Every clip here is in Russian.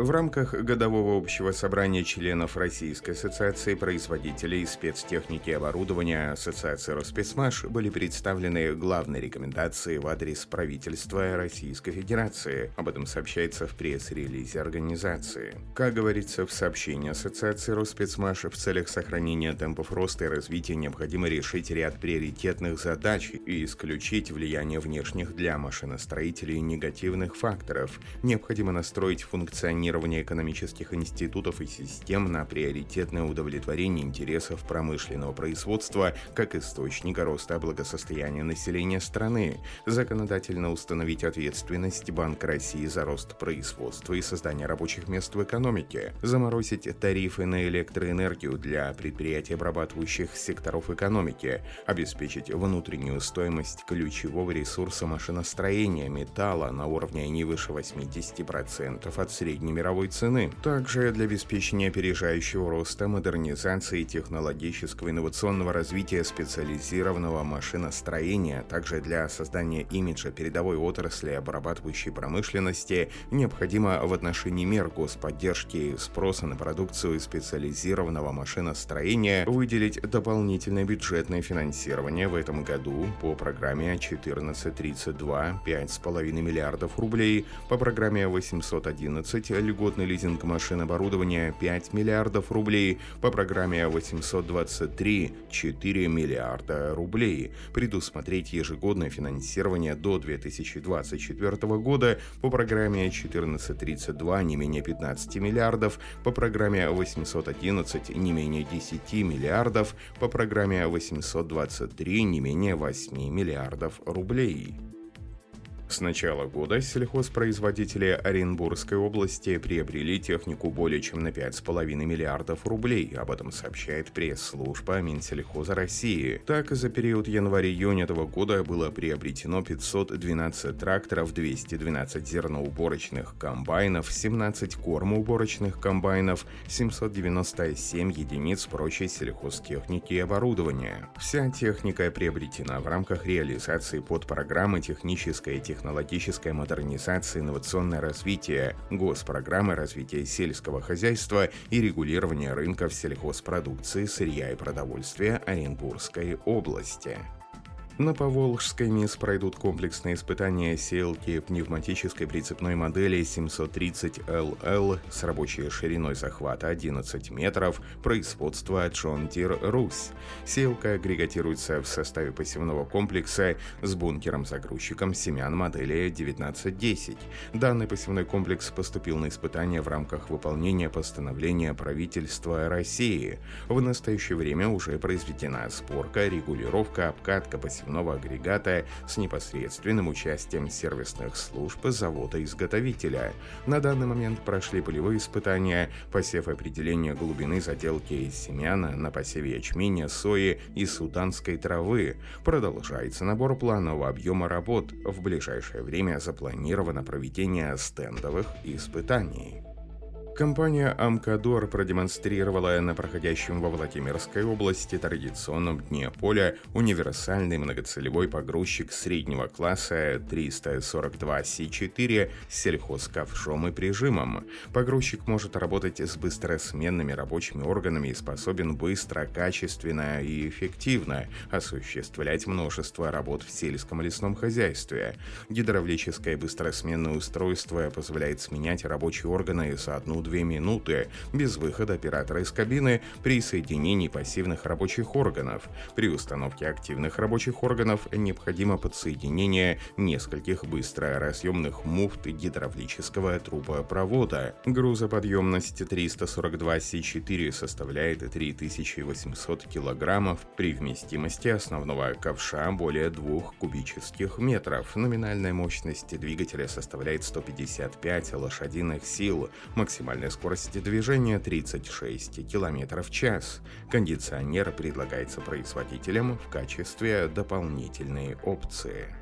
В рамках годового общего собрания членов Российской ассоциации производителей спецтехники и оборудования Ассоциации Роспецмаш были представлены главные рекомендации в адрес правительства Российской Федерации. Об этом сообщается в пресс-релизе организации. Как говорится в сообщении Ассоциации Роспецмаш, в целях сохранения темпов роста и развития необходимо решить ряд приоритетных задач и исключить влияние внешних для машиностроителей негативных факторов. Необходимо настроить функционирование функционирования экономических институтов и систем на приоритетное удовлетворение интересов промышленного производства как источника роста благосостояния населения страны, законодательно установить ответственность Банка России за рост производства и создание рабочих мест в экономике, заморозить тарифы на электроэнергию для предприятий, обрабатывающих секторов экономики, обеспечить внутреннюю стоимость ключевого ресурса машиностроения металла на уровне не выше 80% от средней мировой цены. Также для обеспечения опережающего роста, модернизации технологического инновационного развития специализированного машиностроения, также для создания имиджа передовой отрасли обрабатывающей промышленности, необходимо в отношении мер господдержки и спроса на продукцию специализированного машиностроения выделить дополнительное бюджетное финансирование в этом году по программе 1432 5,5 миллиардов рублей, по программе 811 льготный лизинг машин оборудования 5 миллиардов рублей, по программе 823 4 миллиарда рублей, предусмотреть ежегодное финансирование до 2024 года по программе 1432 не менее 15 миллиардов, по программе 811 не менее 10 миллиардов, по программе 823 не менее 8 миллиардов рублей. С начала года сельхозпроизводители Оренбургской области приобрели технику более чем на 5,5 миллиардов рублей. Об этом сообщает пресс-служба Минсельхоза России. Так, за период января-июня этого года было приобретено 512 тракторов, 212 зерноуборочных комбайнов, 17 кормоуборочных комбайнов, 797 единиц прочей сельхозтехники и оборудования. Вся техника приобретена в рамках реализации подпрограммы «Техническая техника технологическая модернизация, инновационное развитие, госпрограммы развития сельского хозяйства и регулирования рынков сельхозпродукции, сырья и продовольствия Оренбургской области. На Поволжской МИС пройдут комплексные испытания сеялки пневматической прицепной модели 730LL с рабочей шириной захвата 11 метров производства John Deere Rus. Сеялка агрегатируется в составе посевного комплекса с бункером-загрузчиком семян модели 1910. Данный посевной комплекс поступил на испытания в рамках выполнения постановления правительства России. В настоящее время уже произведена сборка, регулировка, обкатка посевного посевного агрегата с непосредственным участием сервисных служб завода-изготовителя. На данный момент прошли полевые испытания, посев определения глубины заделки из семян на посеве ячменя, сои и суданской травы. Продолжается набор планового объема работ. В ближайшее время запланировано проведение стендовых испытаний. Компания «Амкадор» продемонстрировала на проходящем во Владимирской области традиционном дне поля универсальный многоцелевой погрузчик среднего класса 342C4 с сельхозковшом и прижимом. Погрузчик может работать с быстросменными рабочими органами и способен быстро, качественно и эффективно осуществлять множество работ в сельском лесном хозяйстве. Гидравлическое быстросменное устройство позволяет сменять рабочие органы за одну 2 минуты без выхода оператора из кабины при соединении пассивных рабочих органов. При установке активных рабочих органов необходимо подсоединение нескольких быстроразъемных муфт гидравлического трубопровода. Грузоподъемность 342 С4 составляет 3800 килограммов при вместимости основного ковша более 2 кубических метров. Номинальная мощность двигателя составляет 155 лошадиных сил. Максимальная Максимальная скорость движения 36 км в час. Кондиционер предлагается производителям в качестве дополнительной опции.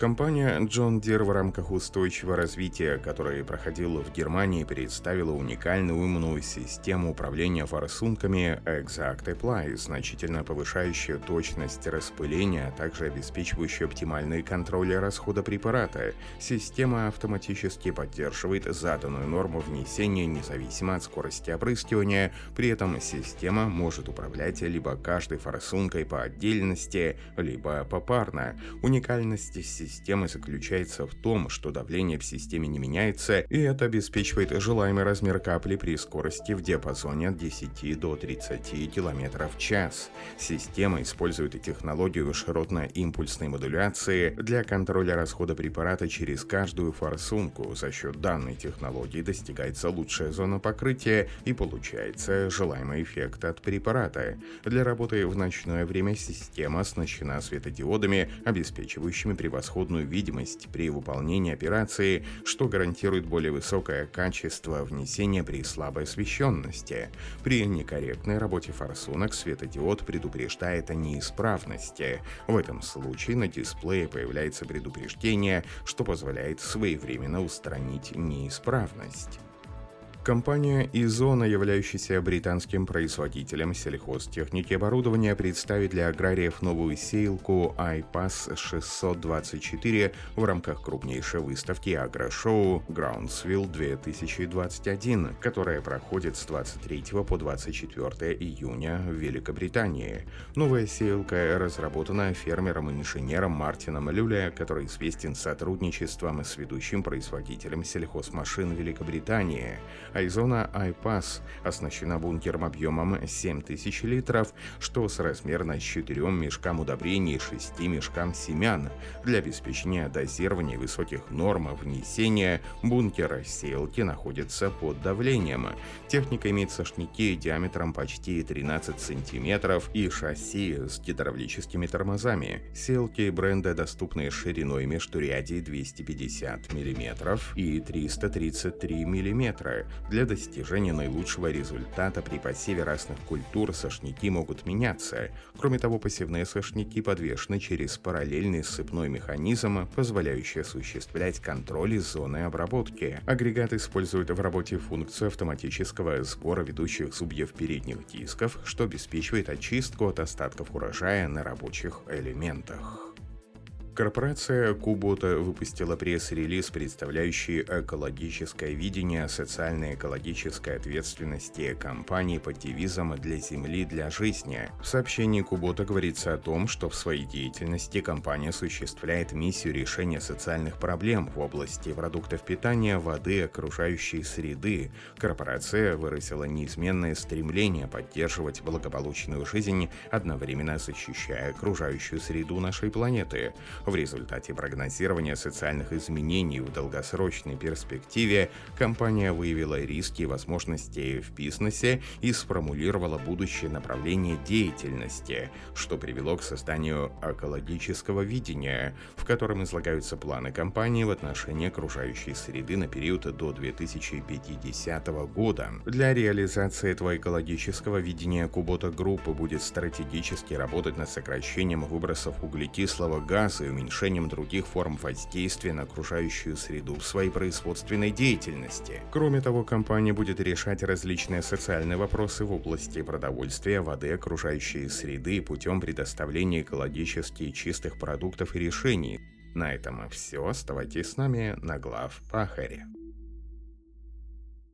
Компания John Deere в рамках устойчивого развития, которое проходило в Германии, представила уникальную умную систему управления форсунками Exact Apply, значительно повышающую точность распыления, а также обеспечивающую оптимальный контроль расхода препарата. Система автоматически поддерживает заданную норму внесения независимо от скорости опрыскивания, при этом система может управлять либо каждой форсункой по отдельности, либо попарно. Уникальность системы системы заключается в том, что давление в системе не меняется, и это обеспечивает желаемый размер капли при скорости в диапазоне от 10 до 30 км в час. Система использует технологию широтно-импульсной модуляции для контроля расхода препарата через каждую форсунку. За счет данной технологии достигается лучшая зона покрытия и получается желаемый эффект от препарата. Для работы в ночное время система оснащена светодиодами, обеспечивающими превосходство превосходную видимость при выполнении операции, что гарантирует более высокое качество внесения при слабой освещенности. При некорректной работе форсунок светодиод предупреждает о неисправности. В этом случае на дисплее появляется предупреждение, что позволяет своевременно устранить неисправность. Компания Изона, являющаяся британским производителем сельхозтехники и оборудования, представит для аграриев новую сеялку iPass 624 в рамках крупнейшей выставки агрошоу Groundsville 2021, которая проходит с 23 по 24 июня в Великобритании. Новая сеялка разработана фермером-инженером Мартином Люля, который известен сотрудничеством с ведущим производителем сельхозмашин Великобритании. Айзона iPass оснащена бункером объемом 7000 литров, что соразмерно с 4 мешкам удобрений и 6 мешкам семян. Для обеспечения дозирования высоких норм внесения бункер сеялки находится под давлением. Техника имеет сошники диаметром почти 13 сантиметров и шасси с гидравлическими тормозами. Сеялки бренда доступны шириной междурядий 250 мм и 333 мм. Для достижения наилучшего результата при посеве разных культур сошники могут меняться. Кроме того, посевные сошники подвешены через параллельный сцепной механизм, позволяющий осуществлять контроль из зоны обработки. Агрегат использует в работе функцию автоматического сбора ведущих зубьев передних дисков, что обеспечивает очистку от остатков урожая на рабочих элементах. Корпорация Кубота выпустила пресс-релиз, представляющий экологическое видение социально-экологической ответственности компании под девизом «Для земли, для жизни». В сообщении Кубота говорится о том, что в своей деятельности компания осуществляет миссию решения социальных проблем в области продуктов питания, воды, окружающей среды. Корпорация выразила неизменное стремление поддерживать благополучную жизнь, одновременно защищая окружающую среду нашей планеты. В результате прогнозирования социальных изменений в долгосрочной перспективе компания выявила риски и возможности в бизнесе и сформулировала будущее направление деятельности, что привело к созданию экологического видения, в котором излагаются планы компании в отношении окружающей среды на период до 2050 года. Для реализации этого экологического видения Кубота Группа будет стратегически работать над сокращением выбросов углекислого газа уменьшением других форм воздействия на окружающую среду в своей производственной деятельности. Кроме того, компания будет решать различные социальные вопросы в области продовольствия, воды, окружающей среды путем предоставления экологически чистых продуктов и решений. На этом все. Оставайтесь с нами на глав Пахаре.